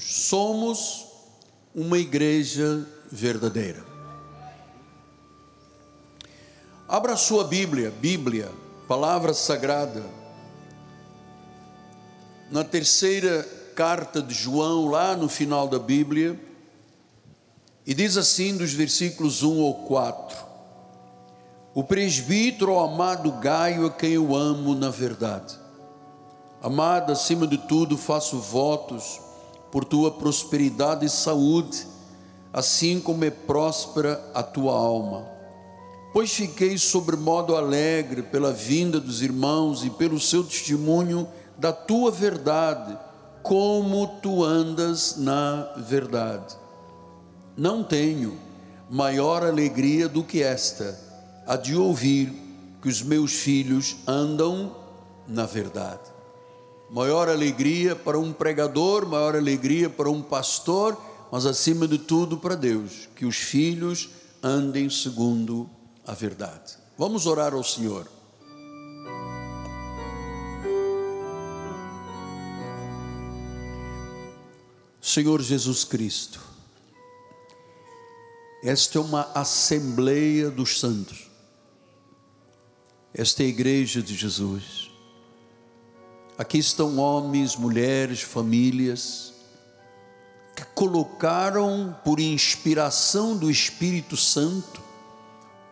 Somos uma igreja verdadeira. Abra sua Bíblia, Bíblia, palavra sagrada, na terceira carta de João, lá no final da Bíblia, e diz assim, dos versículos 1 ao 4: O presbítero amado Gaio, a quem eu amo na verdade, amado, acima de tudo, faço votos por tua prosperidade e saúde, assim como é próspera a tua alma. Pois fiquei sobremodo alegre pela vinda dos irmãos e pelo seu testemunho da tua verdade, como tu andas na verdade. Não tenho maior alegria do que esta, a de ouvir que os meus filhos andam na verdade maior alegria para um pregador, maior alegria para um pastor, mas acima de tudo para Deus, que os filhos andem segundo a verdade. Vamos orar ao Senhor. Senhor Jesus Cristo, esta é uma assembleia dos santos, esta é a igreja de Jesus Aqui estão homens, mulheres, famílias que colocaram por inspiração do Espírito Santo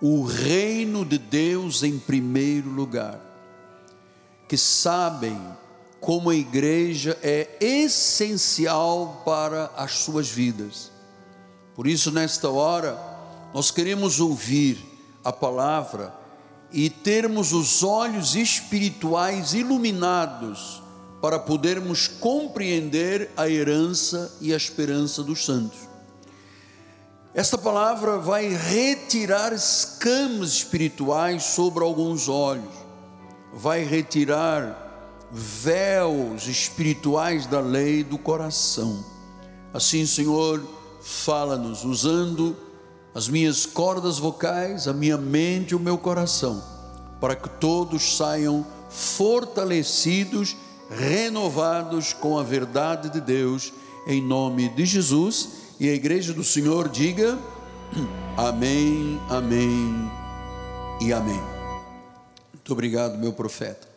o reino de Deus em primeiro lugar, que sabem como a igreja é essencial para as suas vidas. Por isso, nesta hora, nós queremos ouvir a palavra e termos os olhos espirituais iluminados para podermos compreender a herança e a esperança dos santos. Esta palavra vai retirar escamas espirituais sobre alguns olhos, vai retirar véus espirituais da lei do coração. Assim, Senhor, fala-nos usando as minhas cordas vocais, a minha mente e o meu coração, para que todos saiam fortalecidos, renovados com a verdade de Deus, em nome de Jesus. E a igreja do Senhor diga: Amém, Amém e Amém. Muito obrigado, meu profeta.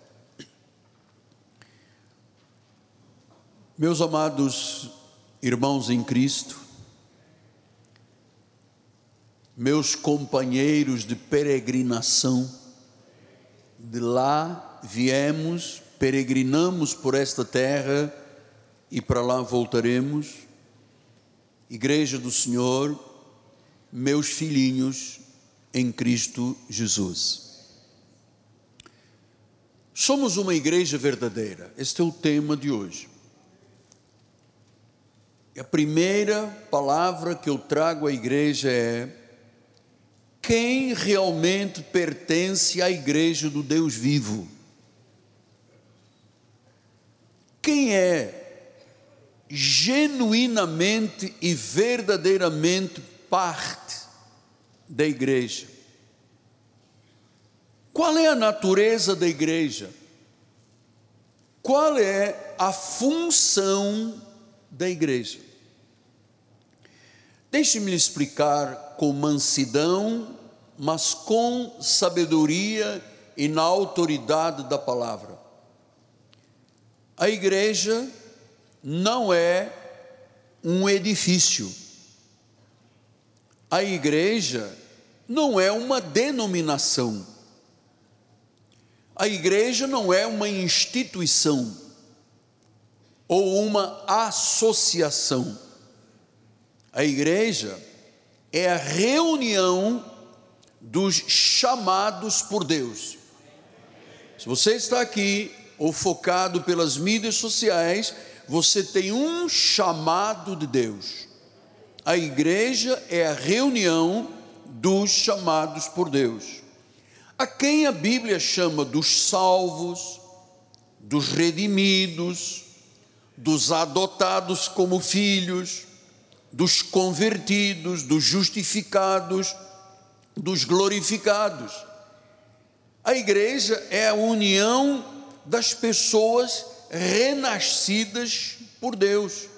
Meus amados irmãos em Cristo, meus companheiros de peregrinação, de lá viemos, peregrinamos por esta terra e para lá voltaremos. Igreja do Senhor, meus filhinhos em Cristo Jesus. Somos uma igreja verdadeira, este é o tema de hoje. A primeira palavra que eu trago à igreja é quem realmente pertence à igreja do Deus vivo. Quem é genuinamente e verdadeiramente parte da igreja? Qual é a natureza da igreja? Qual é a função da igreja? Deixe-me explicar com mansidão, mas com sabedoria e na autoridade da palavra. A igreja não é um edifício. A igreja não é uma denominação. A igreja não é uma instituição ou uma associação. A igreja é a reunião dos chamados por Deus. Se você está aqui ou focado pelas mídias sociais, você tem um chamado de Deus. A igreja é a reunião dos chamados por Deus. A quem a Bíblia chama dos salvos, dos redimidos, dos adotados como filhos, dos convertidos, dos justificados, dos glorificados. A igreja é a união das pessoas renascidas por Deus.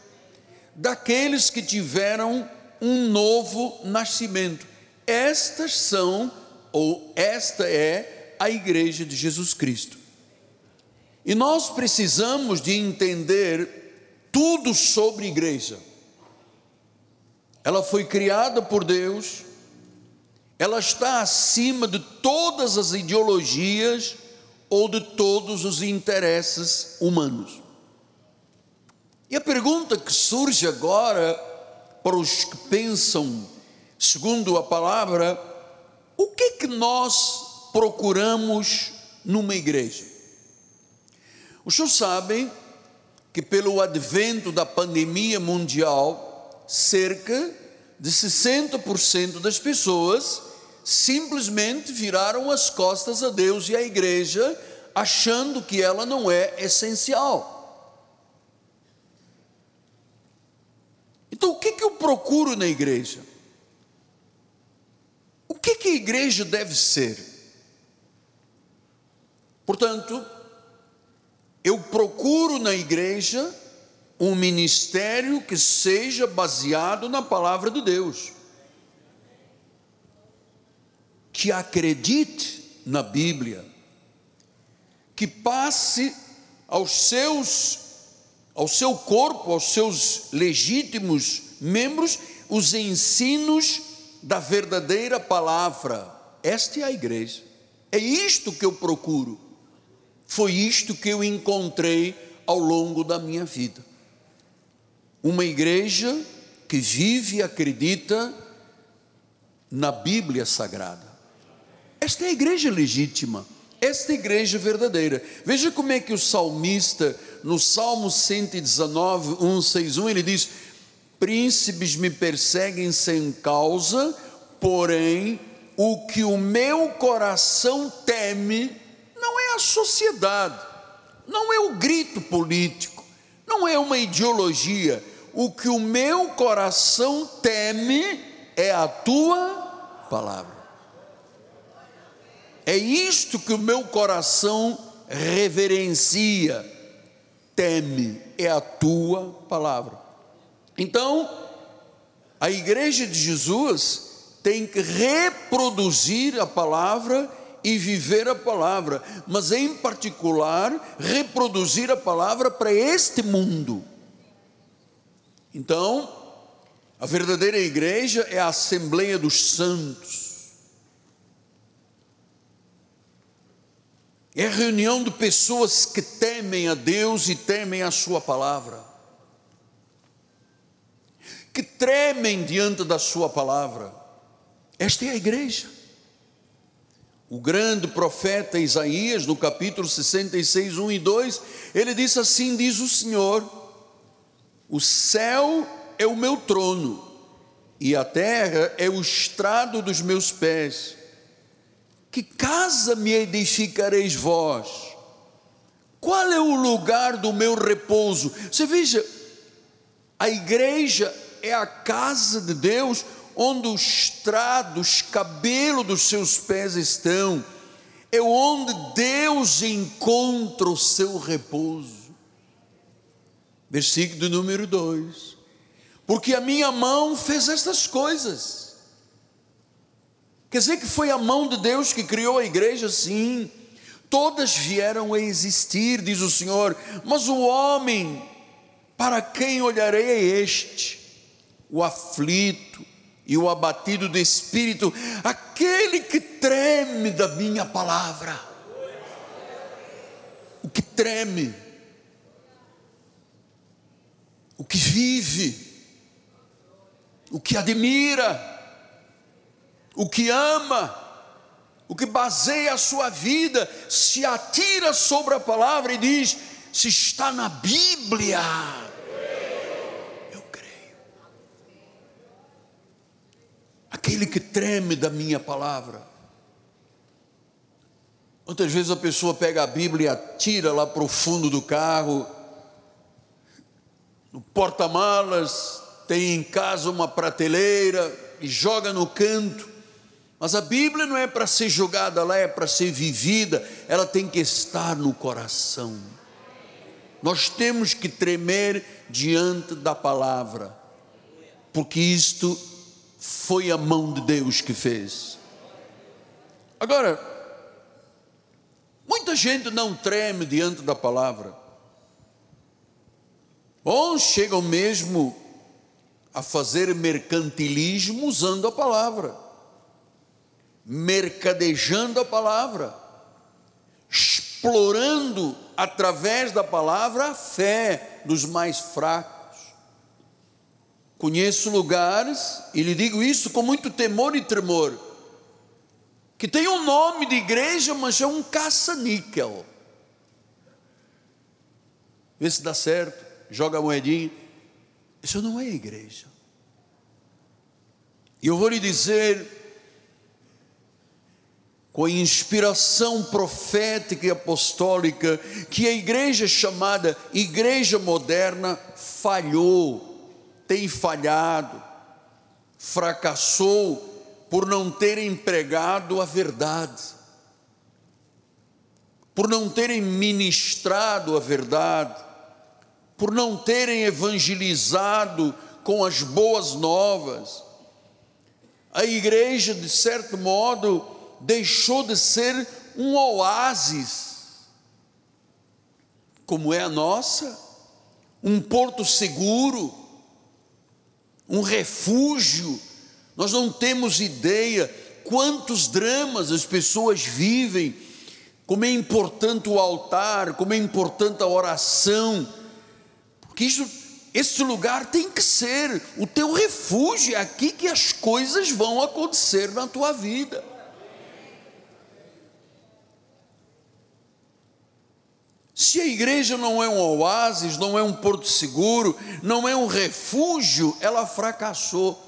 daqueles que tiveram um novo nascimento. Estas são, ou esta é, a igreja de Jesus Cristo. E nós precisamos de entender tudo sobre igreja. Ela foi criada por Deus, ela está acima de todas as ideologias ou de todos os interesses humanos. E a pergunta que surge agora para os que pensam segundo a palavra, o que é que nós procuramos numa igreja? Os senhores sabem que pelo advento da pandemia mundial, cerca de 60% das pessoas simplesmente viraram as costas a Deus e à igreja, achando que ela não é essencial. Então, o que, que eu procuro na igreja? O que, que a igreja deve ser? Portanto, eu procuro na igreja um ministério que seja baseado na palavra de Deus, que acredite na Bíblia, que passe aos seus ao seu corpo, aos seus legítimos membros, os ensinos da verdadeira palavra. Esta é a igreja. É isto que eu procuro. Foi isto que eu encontrei ao longo da minha vida. Uma igreja que vive e acredita na Bíblia Sagrada. Esta é a igreja legítima, esta é a igreja verdadeira. Veja como é que o salmista, no Salmo 119, 161, ele diz: Príncipes me perseguem sem causa, porém o que o meu coração teme não é a sociedade, não é o grito político, não é uma ideologia. O que o meu coração teme é a tua palavra. É isto que o meu coração reverencia, teme, é a tua palavra. Então, a igreja de Jesus tem que reproduzir a palavra e viver a palavra, mas em particular, reproduzir a palavra para este mundo. Então, a verdadeira igreja é a Assembleia dos Santos. É a reunião de pessoas que temem a Deus e temem a Sua palavra que tremem diante da Sua palavra. Esta é a igreja. O grande profeta Isaías, no capítulo 66, 1 e 2, ele disse assim: Diz o Senhor, o céu é o meu trono, e a terra é o estrado dos meus pés. Que casa me edificareis vós? Qual é o lugar do meu repouso? Você veja, a igreja é a casa de Deus onde os estrados, cabelo dos seus pés estão, é onde Deus encontra o seu repouso. Versículo número 2: Porque a minha mão fez estas coisas. Quer dizer que foi a mão de Deus que criou a igreja, sim. Todas vieram a existir, diz o Senhor, mas o homem, para quem olharei é este? o aflito e o abatido de espírito, aquele que treme da minha palavra, o que treme, o que vive, o que admira, o que ama, o que baseia a sua vida, se atira sobre a palavra e diz: se está na Bíblia, aquele que treme da minha palavra. Quantas vezes a pessoa pega a Bíblia e atira lá para o fundo do carro, no porta-malas, tem em casa uma prateleira e joga no canto. Mas a Bíblia não é para ser jogada lá, é para ser vivida, ela tem que estar no coração. Nós temos que tremer diante da palavra, porque isto foi a mão de Deus que fez. Agora, muita gente não treme diante da palavra. Ou chegam mesmo a fazer mercantilismo usando a palavra, mercadejando a palavra, explorando através da palavra a fé dos mais fracos. Conheço lugares, e lhe digo isso com muito temor e tremor, que tem um nome de igreja, mas é um caça-níquel. Vê se dá certo, joga a moedinha. Isso não é igreja. E eu vou lhe dizer, com a inspiração profética e apostólica, que a igreja chamada Igreja Moderna falhou, tem falhado, fracassou por não ter empregado a verdade, por não terem ministrado a verdade, por não terem evangelizado com as boas novas. A igreja, de certo modo, deixou de ser um oásis, como é a nossa, um porto seguro, um refúgio. Nós não temos ideia quantos dramas as pessoas vivem, como é importante o altar, como é importante a oração, porque isso, esse lugar tem que ser o teu refúgio, é aqui que as coisas vão acontecer na tua vida. Se a igreja não é um oásis, não é um porto seguro, não é um refúgio, ela fracassou.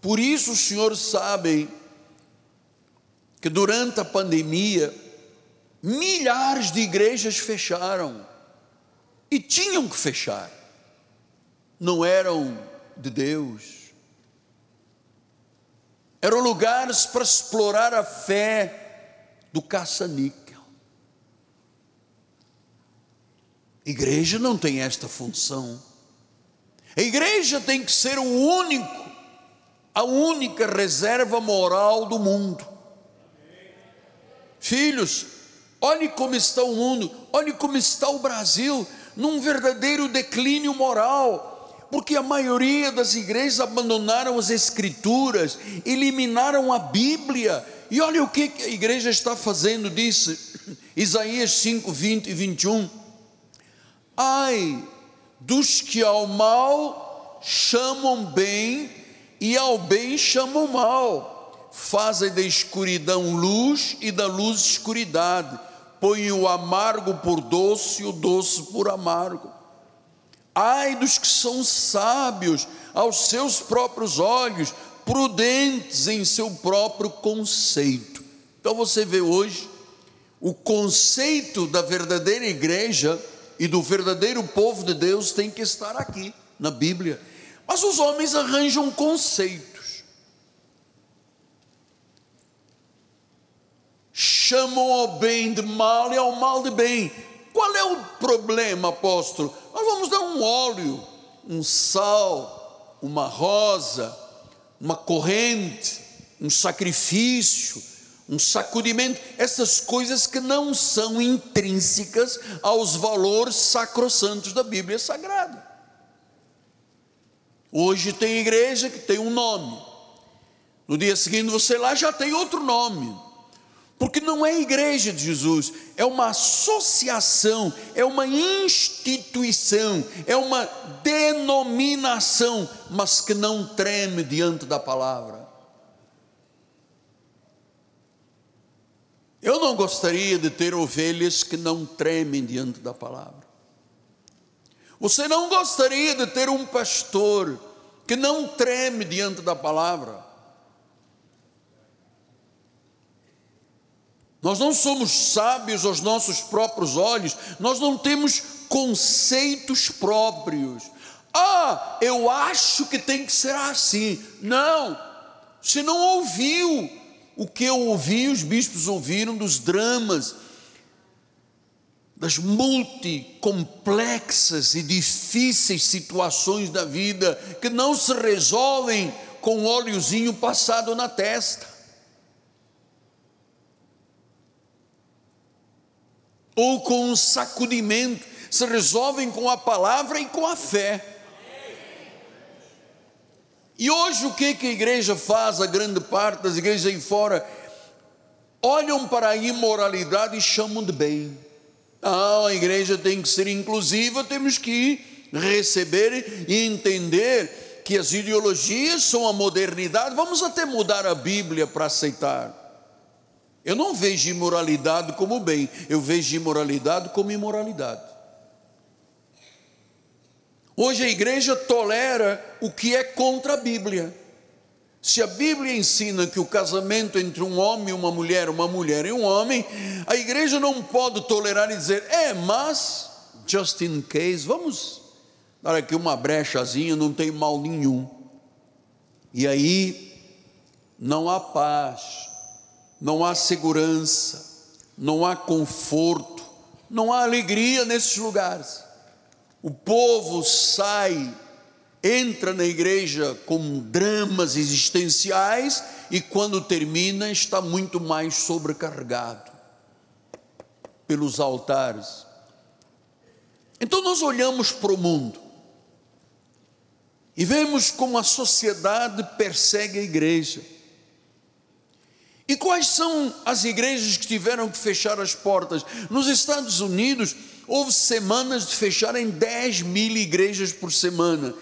Por isso os senhores sabem que durante a pandemia, milhares de igrejas fecharam e tinham que fechar, não eram de Deus, eram lugares para explorar a fé do caça-níquel. Igreja não tem esta função. A igreja tem que ser o único, a única reserva moral do mundo. Filhos, olhe como está o mundo, olhe como está o Brasil, num verdadeiro declínio moral, porque a maioria das igrejas abandonaram as Escrituras, eliminaram a Bíblia, e olha o que a igreja está fazendo, disse Isaías 5, 20 e 21 Ai dos que ao mal chamam bem e ao bem chamam mal, fazem da escuridão luz e da luz escuridade, põem o amargo por doce e o doce por amargo. Ai dos que são sábios aos seus próprios olhos, prudentes em seu próprio conceito. Então você vê hoje o conceito da verdadeira igreja e do verdadeiro povo de Deus tem que estar aqui na Bíblia. Mas os homens arranjam conceitos, chamam ao bem de mal e ao mal de bem. Qual é o problema, apóstolo? Nós vamos dar um óleo, um sal, uma rosa, uma corrente, um sacrifício um sacudimento, essas coisas que não são intrínsecas aos valores sacrossantos da Bíblia Sagrada. Hoje tem igreja que tem um nome, no dia seguinte você lá já tem outro nome, porque não é igreja de Jesus, é uma associação, é uma instituição, é uma denominação, mas que não treme diante da palavra. Eu não gostaria de ter ovelhas que não tremem diante da palavra. Você não gostaria de ter um pastor que não treme diante da palavra. Nós não somos sábios aos nossos próprios olhos, nós não temos conceitos próprios. Ah, eu acho que tem que ser assim. Não, você não ouviu o que eu ouvi, os bispos ouviram dos dramas das multicomplexas e difíceis situações da vida que não se resolvem com um óleozinho passado na testa. Ou com um sacudimento, se resolvem com a palavra e com a fé. E hoje o que, que a igreja faz, a grande parte das igrejas aí fora, olham para a imoralidade e chamam de bem. Ah, a igreja tem que ser inclusiva, temos que receber e entender que as ideologias são a modernidade. Vamos até mudar a Bíblia para aceitar. Eu não vejo imoralidade como bem, eu vejo imoralidade como imoralidade. Hoje a igreja tolera o que é contra a Bíblia. Se a Bíblia ensina que o casamento entre um homem e uma mulher, uma mulher e um homem, a igreja não pode tolerar e dizer, é, mas, just in case, vamos dar aqui uma brechazinha, não tem mal nenhum. E aí, não há paz, não há segurança, não há conforto, não há alegria nesses lugares. O povo sai entra na igreja com dramas existenciais e quando termina está muito mais sobrecarregado pelos altares. Então nós olhamos para o mundo e vemos como a sociedade persegue a igreja. E quais são as igrejas que tiveram que fechar as portas? Nos Estados Unidos, houve semanas de fecharem 10 mil igrejas por semana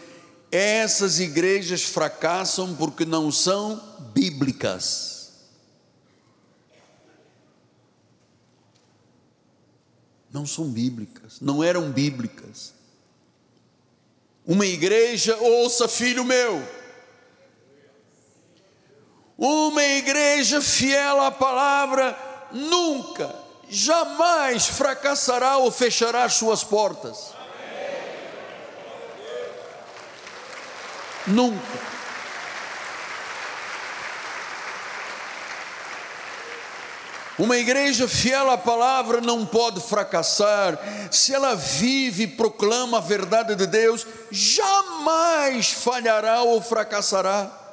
essas igrejas fracassam porque não são bíblicas. Não são bíblicas, não eram bíblicas. Uma igreja, ouça filho meu, uma igreja fiel à palavra nunca, jamais fracassará ou fechará suas portas. Nunca. Uma igreja fiel à palavra não pode fracassar, se ela vive e proclama a verdade de Deus, jamais falhará ou fracassará,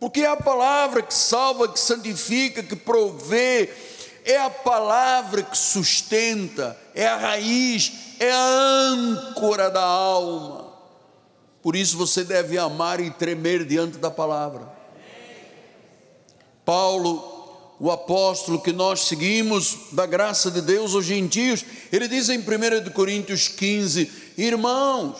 porque é a palavra que salva, que santifica, que provê, é a palavra que sustenta, é a raiz, é a âncora da alma. Por isso você deve amar e tremer diante da palavra. Paulo, o apóstolo que nós seguimos da graça de Deus aos gentios, ele diz em 1 Coríntios 15: Irmãos,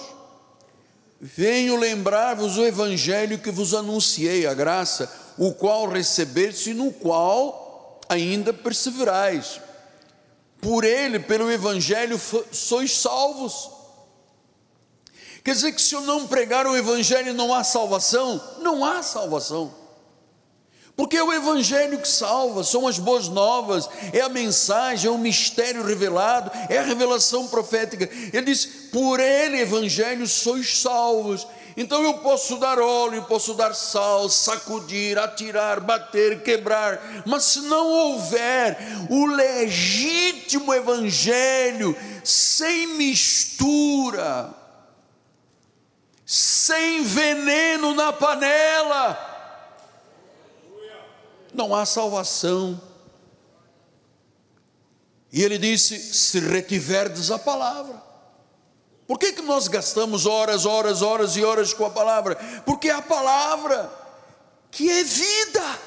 venho lembrar-vos o evangelho que vos anunciei, a graça, o qual recebeste e no qual ainda perseverais. Por ele, pelo evangelho, sois salvos Quer dizer que se eu não pregar o Evangelho não há salvação? Não há salvação. Porque é o Evangelho que salva, são as boas novas, é a mensagem, é o mistério revelado, é a revelação profética. Ele diz: por ele, Evangelho, sois salvos. Então eu posso dar óleo, posso dar sal, sacudir, atirar, bater, quebrar, mas se não houver o legítimo Evangelho, sem mistura, sem veneno na panela, não há salvação. E ele disse: se retiverdes a palavra. Por que, que nós gastamos horas, horas, horas e horas com a palavra? Porque é a palavra que é vida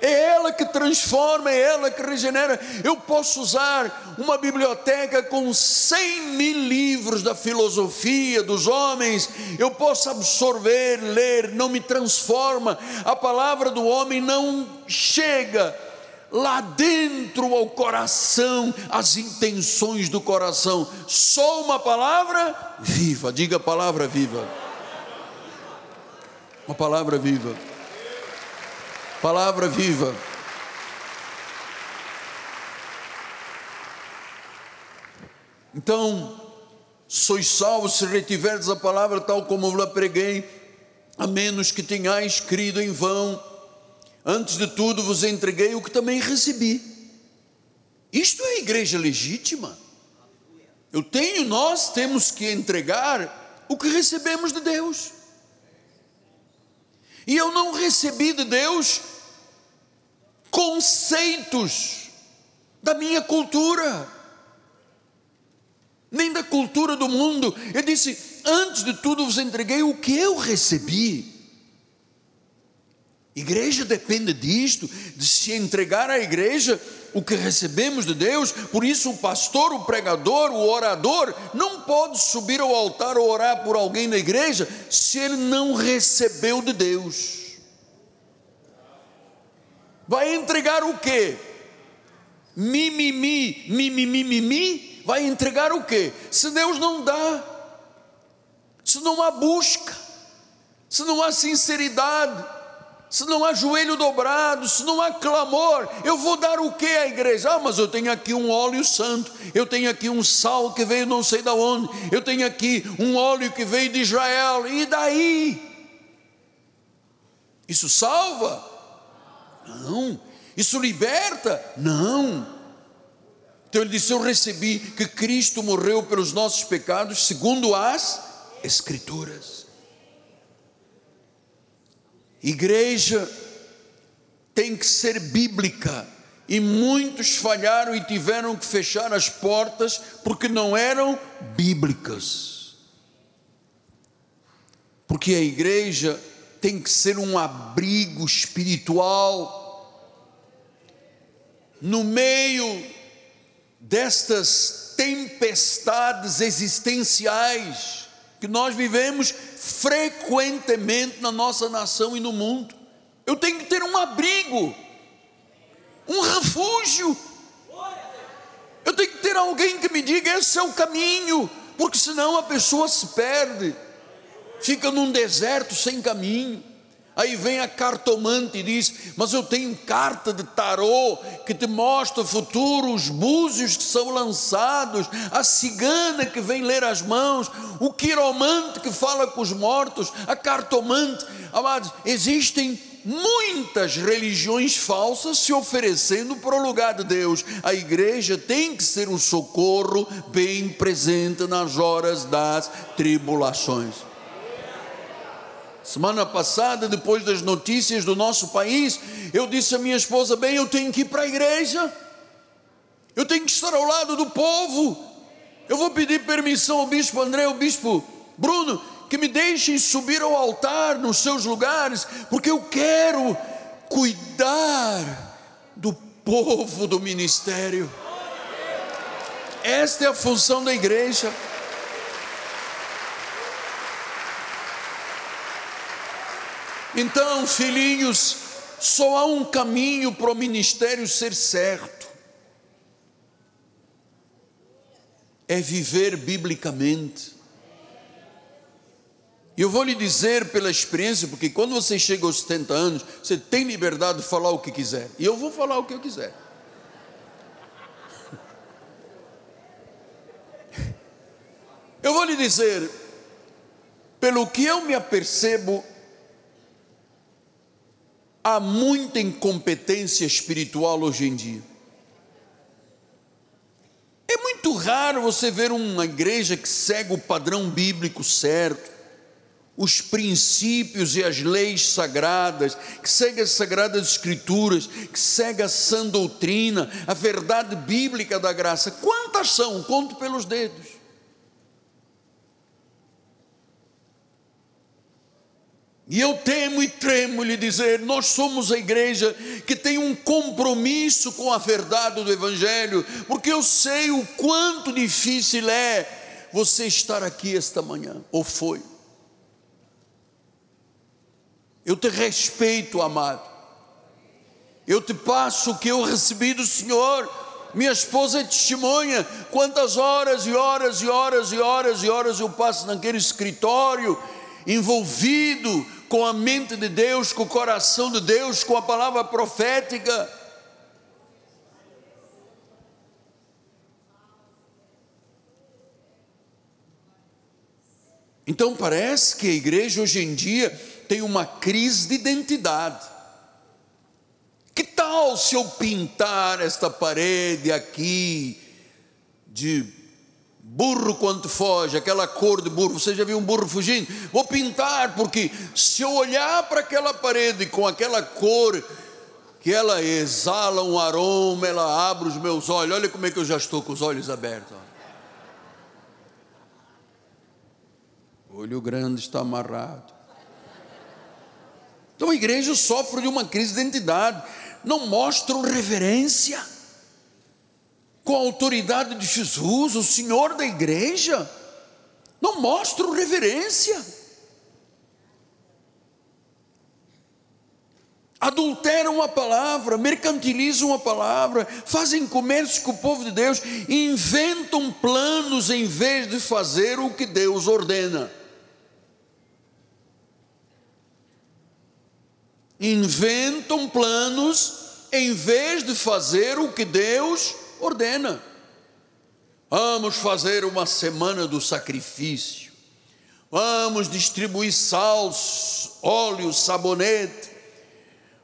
é ela que transforma, é ela que regenera. Eu posso usar uma biblioteca com 100 mil livros da filosofia dos homens, eu posso absorver, ler, não me transforma. A palavra do homem não chega lá dentro ao coração, as intenções do coração. Só uma palavra viva, diga a palavra viva. Uma palavra viva palavra viva. Então, sois salvos se retiverdes a palavra tal como la preguei, a menos que tenhais crido em vão. Antes de tudo vos entreguei o que também recebi. Isto é igreja legítima. Eu tenho, nós temos que entregar o que recebemos de Deus. E eu não recebi de Deus conceitos da minha cultura, nem da cultura do mundo. Eu disse: antes de tudo vos entreguei o que eu recebi. Igreja depende disto, de se entregar à igreja o que recebemos de Deus, por isso o pastor, o pregador, o orador não pode subir ao altar ou orar por alguém na igreja se ele não recebeu de Deus. Vai entregar o quê? Mimimi, mimimi, mimimi, vai entregar o quê? Se Deus não dá, se não há busca, se não há sinceridade, se não há joelho dobrado, se não há clamor, eu vou dar o que à igreja? Ah, mas eu tenho aqui um óleo santo, eu tenho aqui um sal que veio não sei de onde, eu tenho aqui um óleo que veio de Israel, e daí? Isso salva? Não. Isso liberta? Não. Então ele disse: Eu recebi que Cristo morreu pelos nossos pecados, segundo as Escrituras. Igreja tem que ser bíblica. E muitos falharam e tiveram que fechar as portas porque não eram bíblicas. Porque a igreja tem que ser um abrigo espiritual. No meio destas tempestades existenciais que nós vivemos, frequentemente na nossa nação e no mundo. Eu tenho que ter um abrigo, um refúgio. Eu tenho que ter alguém que me diga: esse é o caminho, porque senão a pessoa se perde, fica num deserto sem caminho. Aí vem a cartomante e diz: Mas eu tenho carta de tarô que te mostra o futuro, os búzios que são lançados, a cigana que vem ler as mãos, o quiromante que fala com os mortos, a cartomante. Amados, existem muitas religiões falsas se oferecendo para o lugar de Deus. A igreja tem que ser um socorro bem presente nas horas das tribulações. Semana passada, depois das notícias do nosso país, eu disse à minha esposa: Bem, eu tenho que ir para a igreja, eu tenho que estar ao lado do povo. Eu vou pedir permissão ao bispo André, ao bispo Bruno, que me deixem subir ao altar nos seus lugares, porque eu quero cuidar do povo do ministério. Esta é a função da igreja. Então, filhinhos, só há um caminho para o ministério ser certo: é viver biblicamente. Eu vou lhe dizer pela experiência, porque quando você chega aos 70 anos, você tem liberdade de falar o que quiser, e eu vou falar o que eu quiser. Eu vou lhe dizer, pelo que eu me apercebo Há muita incompetência espiritual hoje em dia. É muito raro você ver uma igreja que segue o padrão bíblico certo, os princípios e as leis sagradas, que segue as sagradas escrituras, que segue a sã doutrina, a verdade bíblica da graça. Quantas são? Conto pelos dedos. E eu temo e tremo lhe dizer: nós somos a igreja que tem um compromisso com a verdade do Evangelho, porque eu sei o quanto difícil é você estar aqui esta manhã, ou foi. Eu te respeito, amado. Eu te passo o que eu recebi do Senhor. Minha esposa é testemunha. Quantas horas e horas e horas e horas e horas eu passo naquele escritório, envolvido com a mente de Deus, com o coração de Deus, com a palavra profética. Então parece que a igreja hoje em dia tem uma crise de identidade. Que tal se eu pintar esta parede aqui de burro quanto foge, aquela cor de burro, você já viu um burro fugindo? Vou pintar, porque se eu olhar para aquela parede com aquela cor que ela exala um aroma, ela abre os meus olhos, olha como é que eu já estou com os olhos abertos. Olho grande está amarrado. Então a igreja sofre de uma crise de identidade, não mostram reverência com a autoridade de Jesus, o Senhor da igreja, não mostram reverência. Adulteram a palavra, mercantilizam a palavra, fazem comércio com o povo de Deus, inventam planos em vez de fazer o que Deus ordena. inventam planos em vez de fazer o que Deus ordena. Vamos fazer uma semana do sacrifício. Vamos distribuir sal, óleo, sabonete.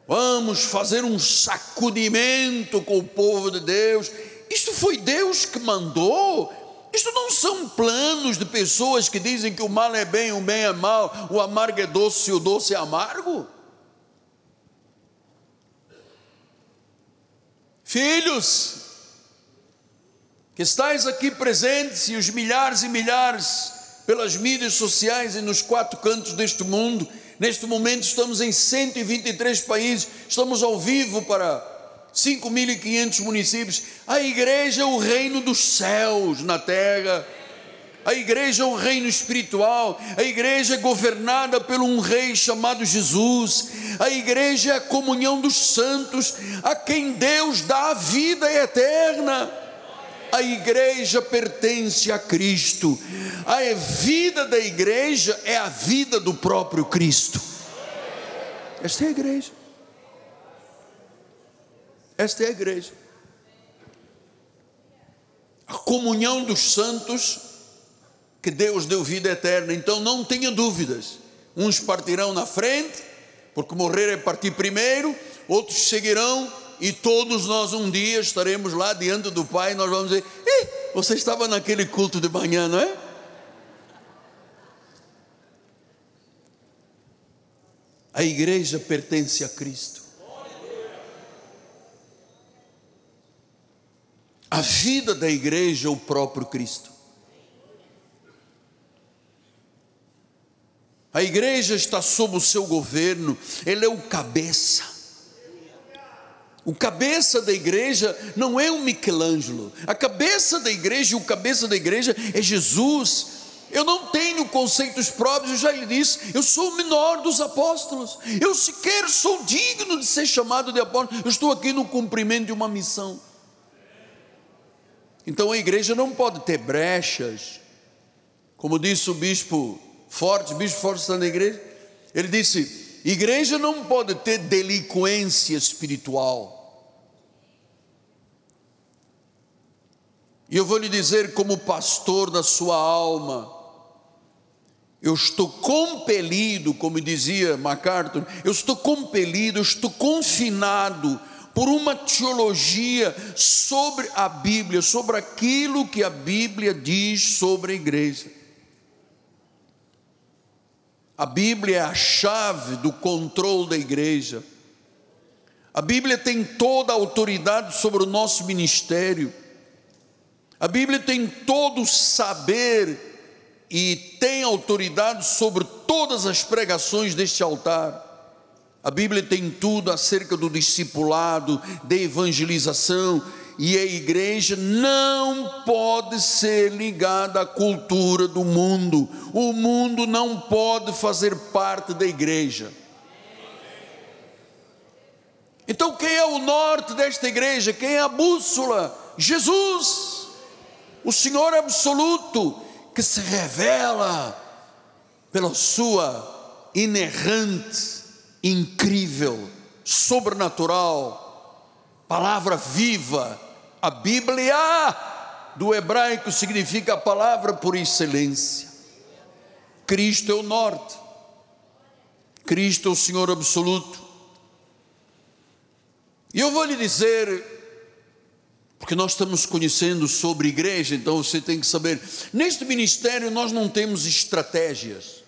Vamos fazer um sacudimento com o povo de Deus. Isto foi Deus que mandou. Isto não são planos de pessoas que dizem que o mal é bem, o bem é mal, o amargo é doce e o doce é amargo. Filhos, que estáis aqui presentes e os milhares e milhares pelas mídias sociais e nos quatro cantos deste mundo, neste momento estamos em 123 países, estamos ao vivo para 5.500 municípios. A igreja é o reino dos céus na terra. A igreja é um reino espiritual, a igreja é governada por um rei chamado Jesus, a igreja é a comunhão dos santos, a quem Deus dá a vida eterna. A igreja pertence a Cristo, a vida da igreja é a vida do próprio Cristo. Esta é a igreja. Esta é a igreja. A comunhão dos santos que Deus deu vida eterna, então não tenha dúvidas. Uns partirão na frente, porque morrer é partir primeiro, outros seguirão e todos nós um dia estaremos lá diante do Pai, nós vamos dizer: você estava naquele culto de manhã, não é? A igreja pertence a Cristo. A vida da igreja é o próprio Cristo. A igreja está sob o seu governo, ele é o cabeça. O cabeça da igreja não é o Michelangelo, a cabeça da igreja o cabeça da igreja é Jesus. Eu não tenho conceitos próprios, eu já lhe disse, eu sou o menor dos apóstolos, eu sequer sou digno de ser chamado de apóstolo, eu estou aqui no cumprimento de uma missão. Então a igreja não pode ter brechas, como disse o bispo Forte, bispo Forte está na igreja. Ele disse: igreja não pode ter delinquência espiritual. E eu vou lhe dizer, como pastor da sua alma, eu estou compelido, como dizia MacArthur, eu estou compelido, eu estou confinado por uma teologia sobre a Bíblia, sobre aquilo que a Bíblia diz sobre a igreja. A Bíblia é a chave do controle da igreja. A Bíblia tem toda a autoridade sobre o nosso ministério. A Bíblia tem todo o saber e tem autoridade sobre todas as pregações deste altar. A Bíblia tem tudo acerca do discipulado, da evangelização e a igreja não pode ser ligada à cultura do mundo. O mundo não pode fazer parte da igreja. Então, quem é o norte desta igreja? Quem é a bússola? Jesus, o Senhor absoluto, que se revela pela sua inerrante, incrível, sobrenatural, palavra viva, a Bíblia do hebraico significa a palavra por excelência. Cristo é o norte. Cristo é o Senhor absoluto. E eu vou lhe dizer, porque nós estamos conhecendo sobre igreja, então você tem que saber, neste ministério nós não temos estratégias.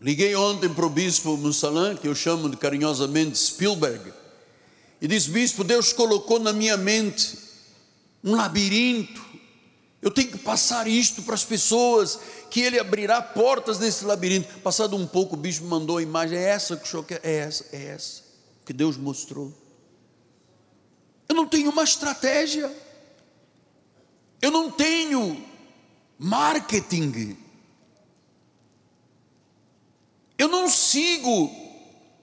Liguei ontem para o bispo Mussalan, que eu chamo de carinhosamente Spielberg, e disse: Bispo, Deus colocou na minha mente um labirinto. Eu tenho que passar isto para as pessoas, que Ele abrirá portas nesse labirinto. Passado um pouco, o bispo mandou a imagem: é essa que o senhor quer? É essa, é essa, que Deus mostrou. Eu não tenho uma estratégia, eu não tenho marketing. Eu não sigo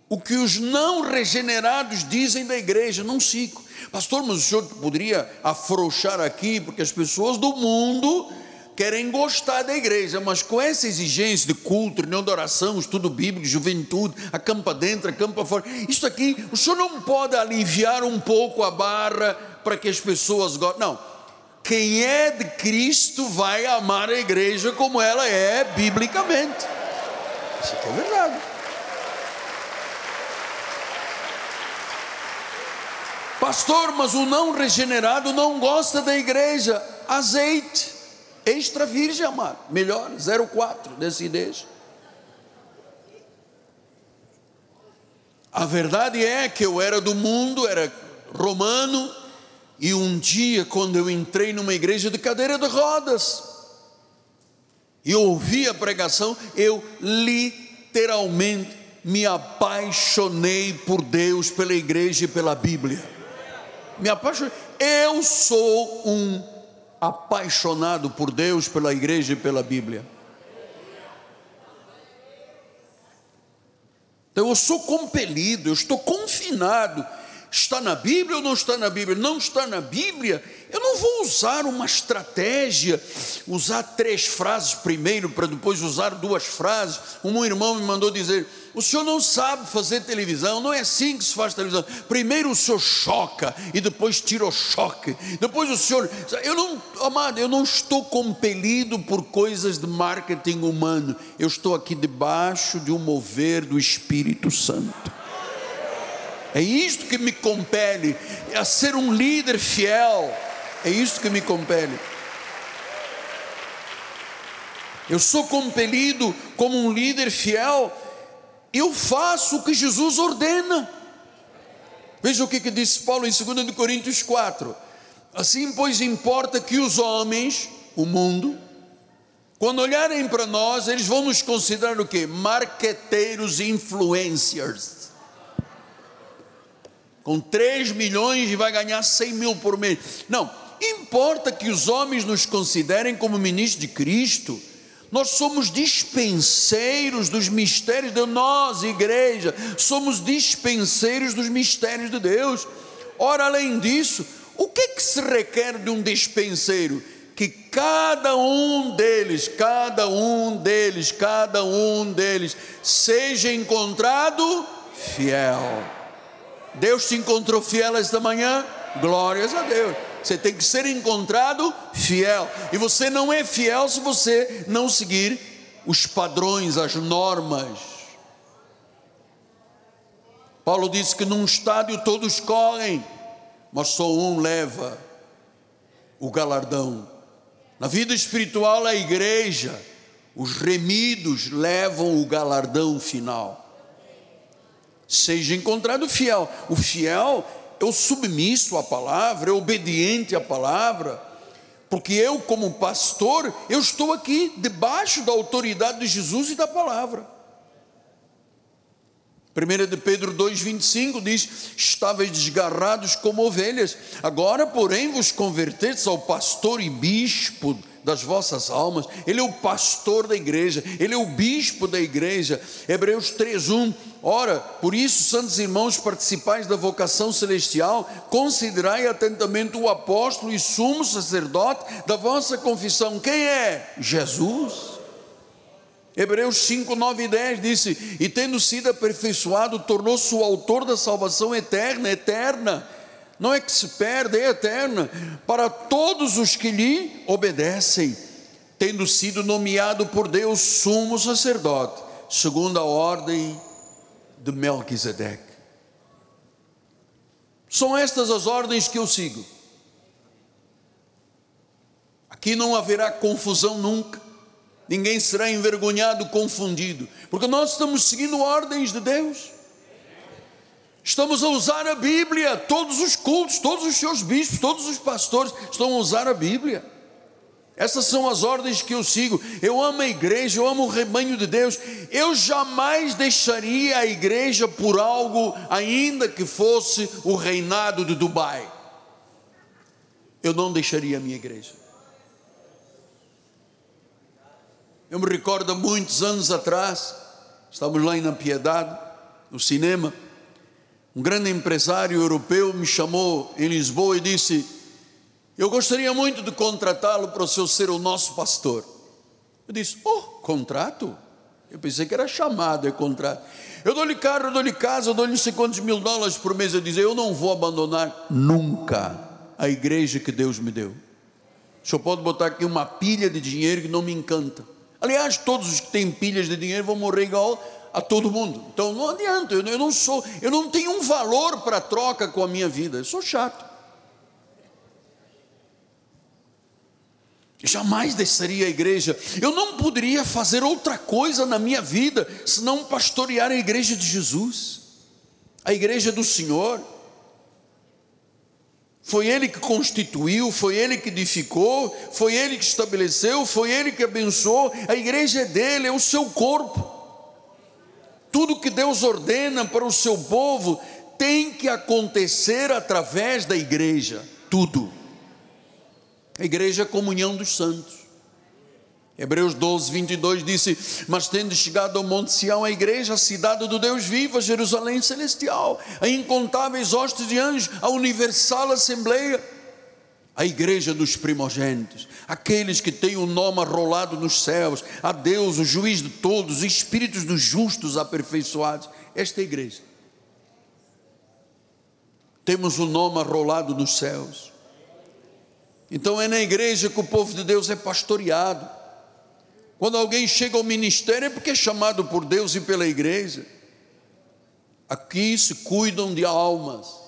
o que os não regenerados dizem da igreja, não sigo. Pastor, mas o senhor poderia afrouxar aqui, porque as pessoas do mundo querem gostar da igreja, mas com essa exigência de culto, reunião de oração, estudo bíblico, juventude, acampa dentro, acampa fora, isso aqui, o senhor não pode aliviar um pouco a barra para que as pessoas gostem. Não. Quem é de Cristo vai amar a igreja como ela é biblicamente. Isso aqui é verdade. Pastor, mas o não regenerado não gosta da igreja. Azeite, extra virgem, amado. Melhor, 04, decidez. A verdade é que eu era do mundo, era romano, e um dia, quando eu entrei numa igreja de cadeira de rodas, e ouvi a pregação, eu literalmente me apaixonei por Deus, pela igreja e pela Bíblia. Me apaixonei. Eu sou um apaixonado por Deus, pela igreja e pela Bíblia. Então eu sou compelido, eu estou confinado Está na Bíblia ou não está na Bíblia? Não está na Bíblia. Eu não vou usar uma estratégia, usar três frases primeiro, para depois usar duas frases. Um irmão me mandou dizer: o senhor não sabe fazer televisão, não é assim que se faz televisão. Primeiro o senhor choca e depois tira o choque. Depois o senhor. Eu não, amado, eu não estou compelido por coisas de marketing humano. Eu estou aqui debaixo de um mover do Espírito Santo. É isto que me compele a ser um líder fiel. É isto que me compele. Eu sou compelido como um líder fiel. Eu faço o que Jesus ordena. Veja o que, que disse Paulo em 2 Coríntios 4. Assim, pois, importa que os homens, o mundo, quando olharem para nós, eles vão nos considerar o que? Marqueteiros influencers com 3 milhões e vai ganhar 100 mil por mês. Não, importa que os homens nos considerem como ministros de Cristo. Nós somos dispenseiros dos mistérios de nós, igreja, somos dispenseiros dos mistérios de Deus. Ora, além disso, o que, que se requer de um dispenseiro? Que cada um deles, cada um deles, cada um deles, seja encontrado fiel. Deus te encontrou fiel esta manhã? Glórias a Deus. Você tem que ser encontrado fiel. E você não é fiel se você não seguir os padrões, as normas. Paulo disse que num estádio todos correm, mas só um leva o galardão. Na vida espiritual, a igreja, os remidos levam o galardão final seja encontrado fiel. O fiel é o submisso à palavra, é obediente à palavra, porque eu, como pastor, eu estou aqui debaixo da autoridade de Jesus e da palavra. 1 de Pedro 2,25 diz: Estáveis desgarrados como ovelhas, agora, porém, vos converteis ao pastor e bispo das vossas almas, Ele é o pastor da igreja, Ele é o bispo da igreja. Hebreus 3:1. Ora, por isso, santos irmãos, participais da vocação celestial, considerai atentamente o apóstolo e sumo sacerdote da vossa confissão. Quem é? Jesus. Hebreus 5, 9 e 10 disse: E tendo sido aperfeiçoado, tornou-se o autor da salvação eterna, eterna não é que se perde, é eterna, para todos os que lhe obedecem, tendo sido nomeado por Deus sumo sacerdote, segundo a ordem de Melquisedeque. São estas as ordens que eu sigo. Aqui não haverá confusão nunca, ninguém será envergonhado, confundido, porque nós estamos seguindo ordens de Deus. Estamos a usar a Bíblia, todos os cultos, todos os seus bispos, todos os pastores estão a usar a Bíblia. Essas são as ordens que eu sigo. Eu amo a igreja, eu amo o rebanho de Deus. Eu jamais deixaria a igreja por algo, ainda que fosse o reinado de Dubai. Eu não deixaria a minha igreja. Eu me recordo muitos anos atrás, estávamos lá em Piedade, no cinema um grande empresário europeu me chamou em Lisboa e disse: Eu gostaria muito de contratá-lo para o seu ser o nosso pastor. Eu disse: Oh, contrato? Eu pensei que era chamado, é contrato. Eu dou-lhe carro, eu dou-lhe casa, eu dou-lhe não sei quantos mil dólares por mês. Eu dizia: Eu não vou abandonar nunca a igreja que Deus me deu. O senhor pode botar aqui uma pilha de dinheiro que não me encanta. Aliás, todos os que têm pilhas de dinheiro vão morrer igual a todo mundo. Então não adianta, eu não sou, eu não tenho um valor para troca com a minha vida, eu sou chato. Jamais desceria a igreja. Eu não poderia fazer outra coisa na minha vida senão pastorear a igreja de Jesus, a igreja do Senhor. Foi Ele que constituiu, foi Ele que edificou, foi Ele que estabeleceu, foi Ele que abençoou. A igreja é dele, é o seu corpo. Tudo que Deus ordena para o seu povo tem que acontecer através da igreja, tudo. A igreja é a comunhão dos santos. Hebreus 12, 22 disse: Mas tendo chegado ao Monte Sião, a igreja, a cidade do Deus vivo, Jerusalém celestial, a incontáveis hostes de anjos, a universal assembleia, a igreja dos primogênitos, aqueles que têm o nome arrolado nos céus, a Deus, o juiz de todos, os espíritos dos justos aperfeiçoados. Esta é a igreja. Temos o nome arrolado nos céus. Então é na igreja que o povo de Deus é pastoreado. Quando alguém chega ao ministério é porque é chamado por Deus e pela igreja. Aqui se cuidam de almas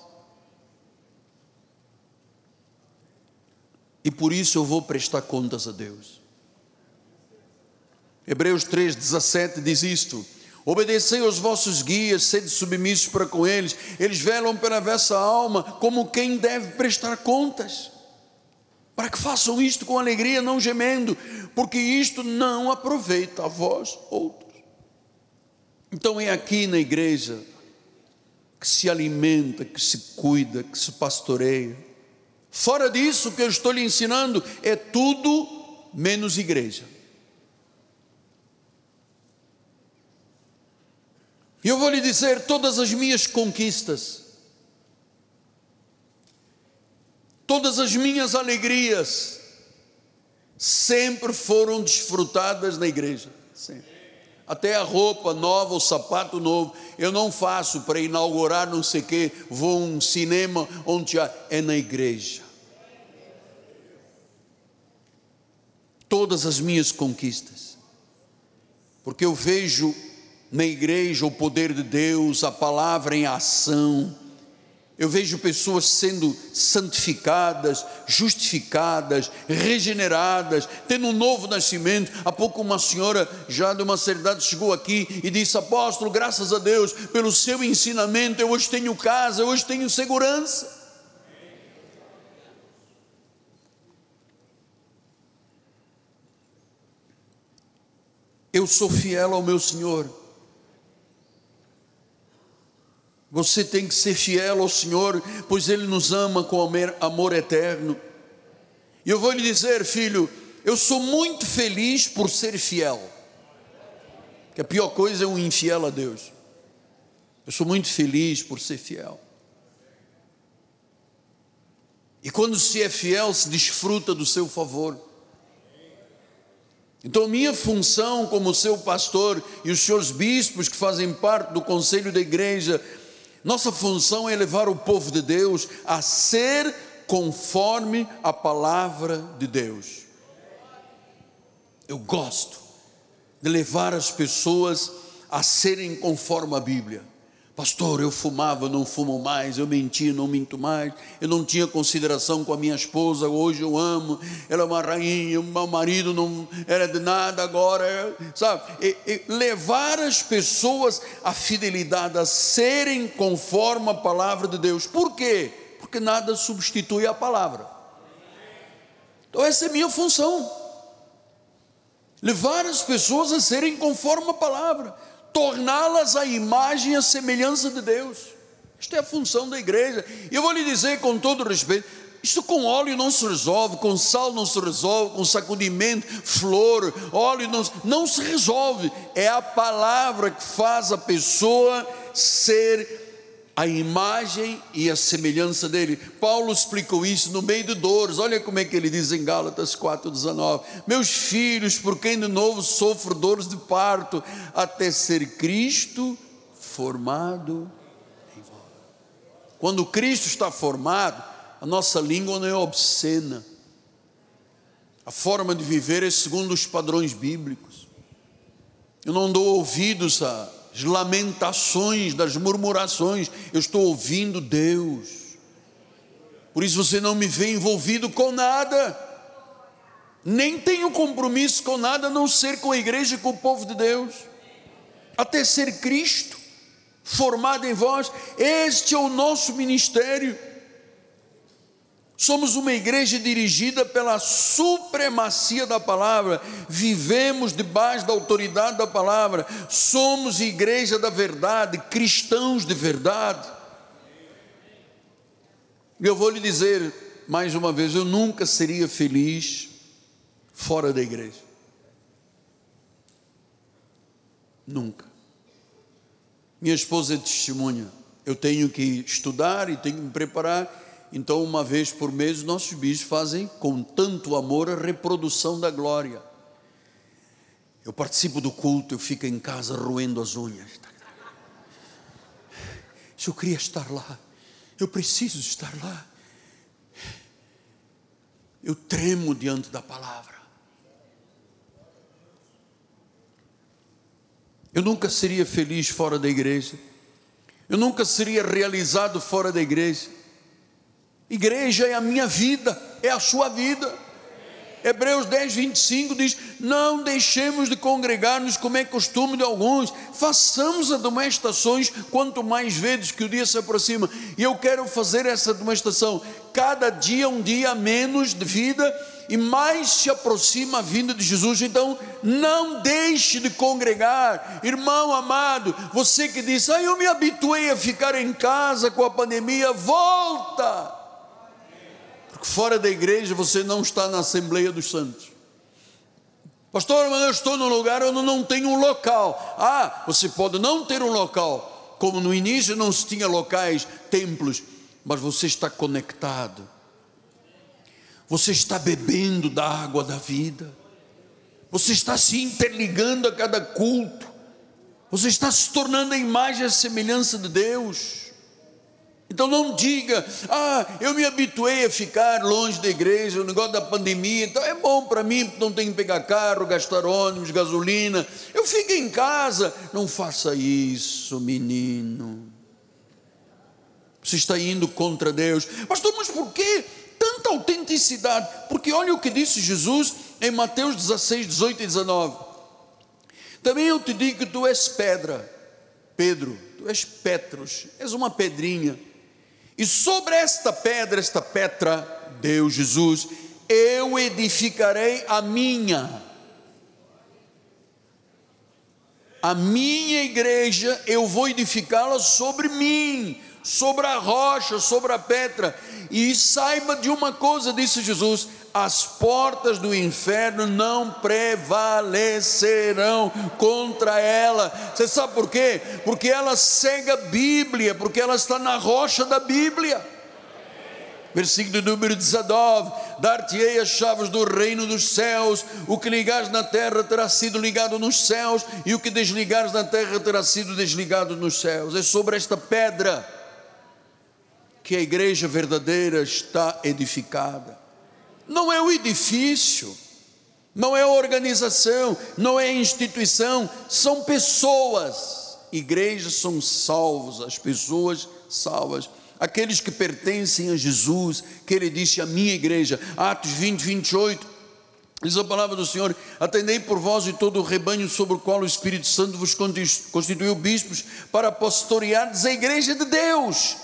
e por isso eu vou prestar contas a Deus. Hebreus 3,17 diz isto: Obedecei aos vossos guias, sede submissos para com eles, eles velam pela vossa alma, como quem deve prestar contas, para que façam isto com alegria, não gemendo, porque isto não aproveita a vós outros. Então é aqui na igreja que se alimenta, que se cuida, que se pastoreia Fora disso, o que eu estou lhe ensinando é tudo menos igreja. E eu vou lhe dizer: todas as minhas conquistas, todas as minhas alegrias, sempre foram desfrutadas na igreja. Sempre. Até a roupa nova, o sapato novo, eu não faço para inaugurar não sei o quê, vou a um cinema, onde é na igreja. Todas as minhas conquistas, porque eu vejo na igreja o poder de Deus, a palavra em ação, eu vejo pessoas sendo santificadas, justificadas, regeneradas, tendo um novo nascimento. Há pouco uma senhora já de uma certa idade chegou aqui e disse: Apóstolo, graças a Deus pelo seu ensinamento, eu hoje tenho casa, eu hoje tenho segurança. Eu sou fiel ao meu Senhor Você tem que ser fiel ao Senhor, pois Ele nos ama com amor eterno. E eu vou lhe dizer, filho, eu sou muito feliz por ser fiel. Que a pior coisa é um infiel a Deus. Eu sou muito feliz por ser fiel. E quando se é fiel, se desfruta do seu favor. Então, minha função como seu pastor e os seus bispos que fazem parte do conselho da igreja nossa função é levar o povo de Deus a ser conforme a palavra de Deus. Eu gosto de levar as pessoas a serem conforme a Bíblia. Pastor, eu fumava, não fumo mais, eu mentia, não minto mais, eu não tinha consideração com a minha esposa, hoje eu amo, ela é uma rainha, meu marido não era de nada, agora, sabe? E, e levar as pessoas à fidelidade, a serem conforme a palavra de Deus, por quê? Porque nada substitui a palavra. Então, essa é a minha função, levar as pessoas a serem conforme a palavra torná-las a imagem e a semelhança de Deus. Isto é a função da igreja. E eu vou lhe dizer com todo respeito: isto com óleo não se resolve, com sal não se resolve, com sacudimento, flor, óleo não, não se resolve. É a palavra que faz a pessoa ser a imagem e a semelhança dele. Paulo explicou isso no meio de dores. Olha como é que ele diz em Gálatas 4:19. Meus filhos, por quem de novo sofro dores de parto, até ser Cristo formado em vós. Quando Cristo está formado, a nossa língua não é obscena. A forma de viver é segundo os padrões bíblicos. Eu não dou ouvidos a lamentações, das murmurações, eu estou ouvindo Deus. Por isso você não me vê envolvido com nada, nem tenho compromisso com nada, a não ser com a igreja e com o povo de Deus, até ser Cristo formado em vós, este é o nosso ministério. Somos uma igreja dirigida pela supremacia da palavra, vivemos debaixo da autoridade da palavra, somos igreja da verdade, cristãos de verdade. Eu vou lhe dizer mais uma vez: eu nunca seria feliz fora da igreja. Nunca. Minha esposa é testemunha. Eu tenho que estudar e tenho que me preparar então, uma vez por mês, nossos bichos fazem com tanto amor a reprodução da glória. Eu participo do culto, eu fico em casa roendo as unhas. Eu queria estar lá, eu preciso estar lá. Eu tremo diante da palavra. Eu nunca seria feliz fora da igreja. Eu nunca seria realizado fora da igreja. Igreja é a minha vida, é a sua vida. Hebreus 10, 25 diz: Não deixemos de congregar-nos como é costume de alguns, façamos admoestações quanto mais vezes que o dia se aproxima. E eu quero fazer essa admoestação. Cada dia, um dia menos de vida, e mais se aproxima a vinda de Jesus. Então, não deixe de congregar, irmão amado. Você que diz: Ah, eu me habituei a ficar em casa com a pandemia, volta fora da igreja você não está na Assembleia dos Santos. Pastor, mas eu estou num lugar onde não tenho um local. Ah, você pode não ter um local, como no início não se tinha locais, templos, mas você está conectado. Você está bebendo da água da vida. Você está se interligando a cada culto. Você está se tornando a imagem e a semelhança de Deus. Então não diga, ah, eu me habituei a ficar longe da igreja, o negócio da pandemia, então é bom para mim, não tenho que pegar carro, gastar ônibus, gasolina, eu fico em casa. Não faça isso, menino. Você está indo contra Deus. Pastor, mas por que tanta autenticidade? Porque olha o que disse Jesus em Mateus 16, 18 e 19. Também eu te digo que tu és pedra, Pedro, tu és Petros, és uma pedrinha e sobre esta pedra, esta Petra, Deus Jesus, eu edificarei a minha. A minha igreja, eu vou edificá-la sobre mim, sobre a rocha, sobre a pedra. E saiba de uma coisa, disse Jesus: as portas do inferno não prevalecerão contra ela. Você sabe por quê? Porque ela cega a Bíblia, porque ela está na rocha da Bíblia. Versículo número 19: Dar-te-ei as chaves do reino dos céus, o que ligares na terra terá sido ligado nos céus, e o que desligares na terra terá sido desligado nos céus. É sobre esta pedra que a igreja verdadeira está edificada não é o edifício, não é a organização, não é a instituição, são pessoas. igrejas são salvos, as pessoas salvas. Aqueles que pertencem a Jesus, que ele disse a minha igreja, Atos 20, 28, diz a palavra do Senhor: Atendei por vós e todo o rebanho sobre o qual o Espírito Santo vos constituiu bispos, para pastoreardes a igreja de Deus,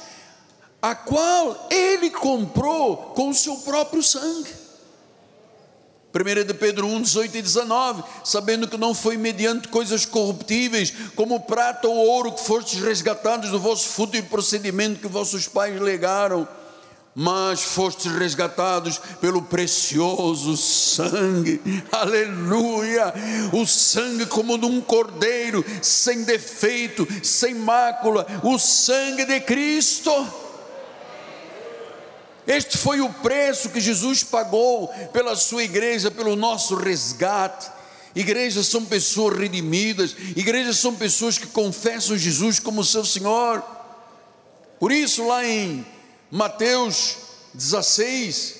a qual ele comprou com o seu próprio sangue. 1 de Pedro 1, 18 e 19, sabendo que não foi mediante coisas corruptíveis, como prata ou ouro, que fostes resgatados do vosso fútil procedimento que vossos pais legaram, mas fostes resgatados pelo precioso sangue, aleluia, o sangue como de um cordeiro, sem defeito, sem mácula, o sangue de Cristo este foi o preço que Jesus pagou pela sua igreja, pelo nosso resgate. Igrejas são pessoas redimidas, igrejas são pessoas que confessam Jesus como seu Senhor. Por isso, lá em Mateus 16,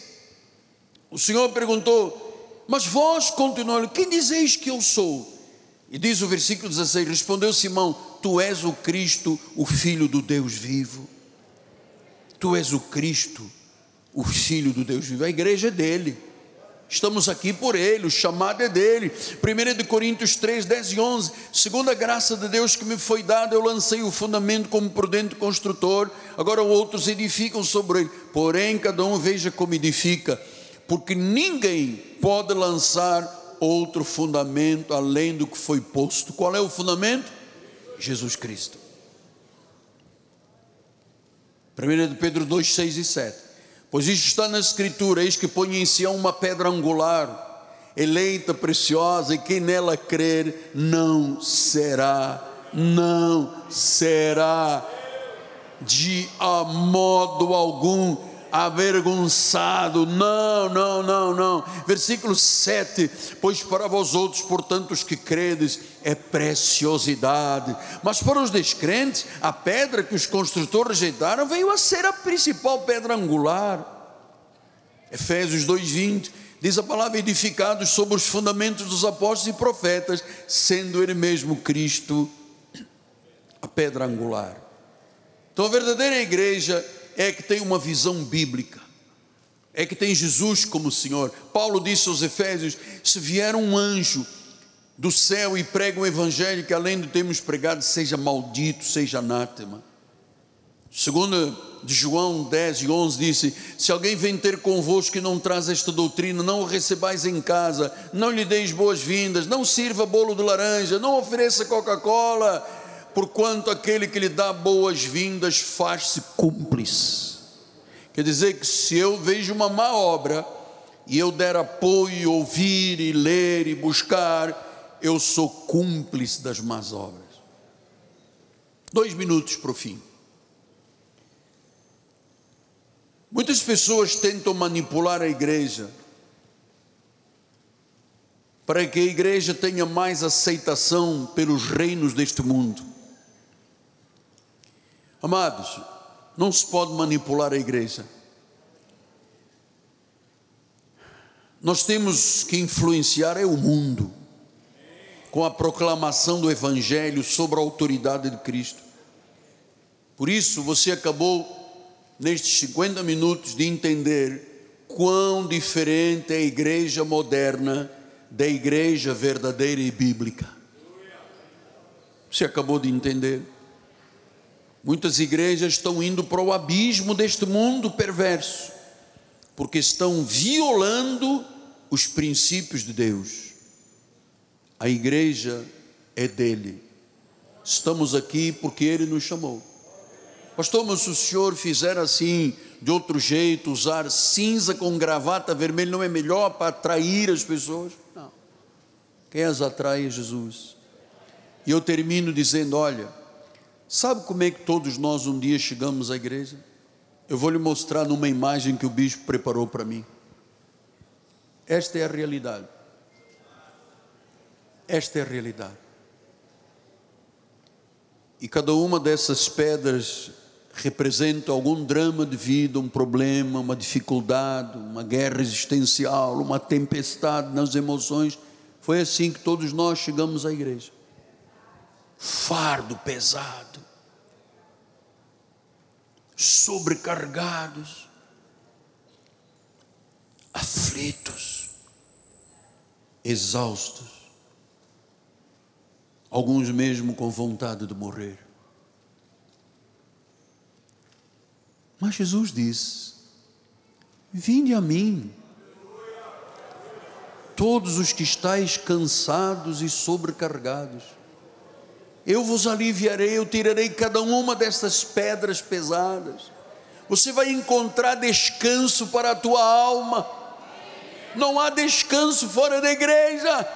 o Senhor perguntou: Mas vós continuam, quem dizeis que eu sou? E diz o versículo 16: Respondeu Simão: Tu és o Cristo, o Filho do Deus vivo. Tu és o Cristo, o Filho do Deus vivo, a igreja é dele. Estamos aqui por ele, o chamado é dele. 1 de Coríntios 3, 10 e 11. Segundo a graça de Deus que me foi dada, eu lancei o fundamento como prudente construtor. Agora outros edificam sobre ele. Porém, cada um veja como edifica, porque ninguém pode lançar outro fundamento além do que foi posto. Qual é o fundamento? Jesus Cristo. 1 de Pedro 2, 6 e 7. Pois isto está na Escritura: eis que põe em Sião uma pedra angular, eleita, preciosa, e quem nela crer não será, não será de a modo algum avergonçado. Não, não, não, não. Versículo 7: Pois para vós outros, portanto, os que credes, é preciosidade. Mas para os descrentes, a pedra que os construtores rejeitaram veio a ser a principal pedra angular. Efésios 2:20 diz a palavra edificados sobre os fundamentos dos apóstolos e profetas, sendo ele mesmo Cristo a pedra angular. Então a verdadeira igreja é que tem uma visão bíblica, é que tem Jesus como Senhor. Paulo disse aos Efésios: se vier um anjo do céu e prega o evangelho que além do termos pregado, seja maldito, seja anátema. Segundo de João 10 e 11 disse: Se alguém vem ter convosco e não traz esta doutrina, não o recebais em casa, não lhe deis boas-vindas, não sirva bolo de laranja, não ofereça Coca-Cola, porquanto aquele que lhe dá boas-vindas faz-se cúmplice. Quer dizer que se eu vejo uma má obra e eu der apoio, ouvir e ler e buscar, eu sou cúmplice das más obras. Dois minutos para o fim. Muitas pessoas tentam manipular a igreja para que a igreja tenha mais aceitação pelos reinos deste mundo. Amados, não se pode manipular a igreja. Nós temos que influenciar é o mundo com a proclamação do evangelho sobre a autoridade de Cristo. Por isso você acabou nestes 50 minutos de entender quão diferente é a igreja moderna da igreja verdadeira e bíblica. Você acabou de entender? Muitas igrejas estão indo para o abismo deste mundo perverso, porque estão violando os princípios de Deus. A igreja é dele. Estamos aqui porque ele nos chamou. Pastor, mas se o senhor fizer assim, de outro jeito, usar cinza com gravata vermelha, não é melhor para atrair as pessoas? Não. Quem as atrai é Jesus. E eu termino dizendo: olha, Sabe como é que todos nós um dia chegamos à igreja? Eu vou lhe mostrar numa imagem que o bispo preparou para mim. Esta é a realidade. Esta é a realidade. E cada uma dessas pedras representa algum drama de vida, um problema, uma dificuldade, uma guerra existencial, uma tempestade nas emoções. Foi assim que todos nós chegamos à igreja. Fardo pesado, sobrecarregados, aflitos, exaustos, alguns mesmo com vontade de morrer. Mas Jesus disse: Vinde a mim, todos os que estáis cansados e sobrecarregados, eu vos aliviarei, eu tirarei cada uma destas pedras pesadas. Você vai encontrar descanso para a tua alma. Não há descanso fora da igreja.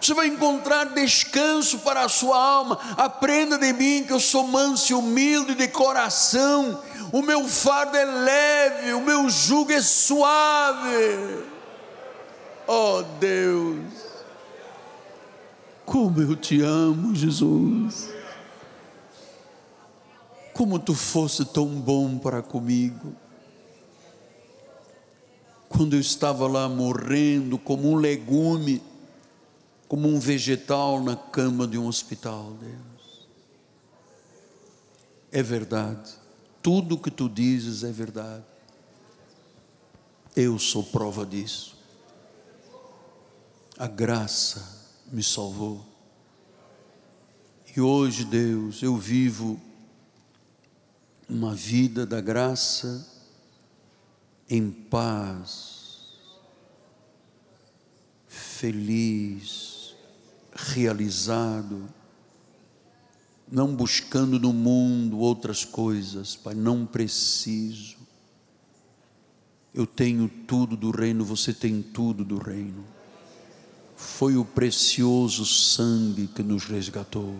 Você vai encontrar descanso para a sua alma. Aprenda de mim que eu sou manso e humilde de coração. O meu fardo é leve, o meu jugo é suave. Oh Deus, como eu te amo, Jesus. Como tu fosse tão bom para comigo. Quando eu estava lá morrendo como um legume, como um vegetal na cama de um hospital, Deus. É verdade, tudo o que tu dizes é verdade. Eu sou prova disso. A graça me salvou. E hoje, Deus, eu vivo uma vida da graça em paz, feliz, realizado, não buscando no mundo outras coisas, Pai, não preciso. Eu tenho tudo do reino, você tem tudo do reino foi o precioso sangue que nos resgatou.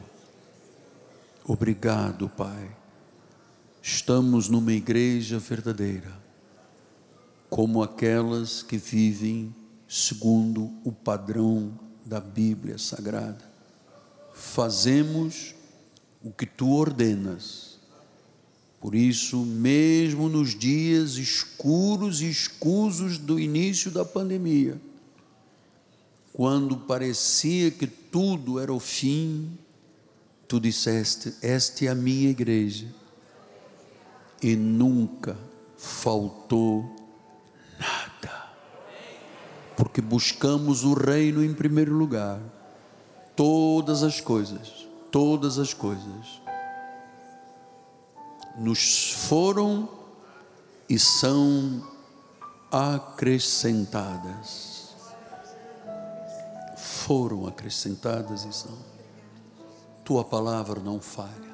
Obrigado, Pai. Estamos numa igreja verdadeira, como aquelas que vivem segundo o padrão da Bíblia Sagrada. Fazemos o que tu ordenas. Por isso, mesmo nos dias escuros e escusos do início da pandemia, quando parecia que tudo era o fim, tu disseste: Esta é a minha igreja, e nunca faltou nada, porque buscamos o reino em primeiro lugar, todas as coisas, todas as coisas nos foram e são acrescentadas foram acrescentadas e são. Tua palavra não falha.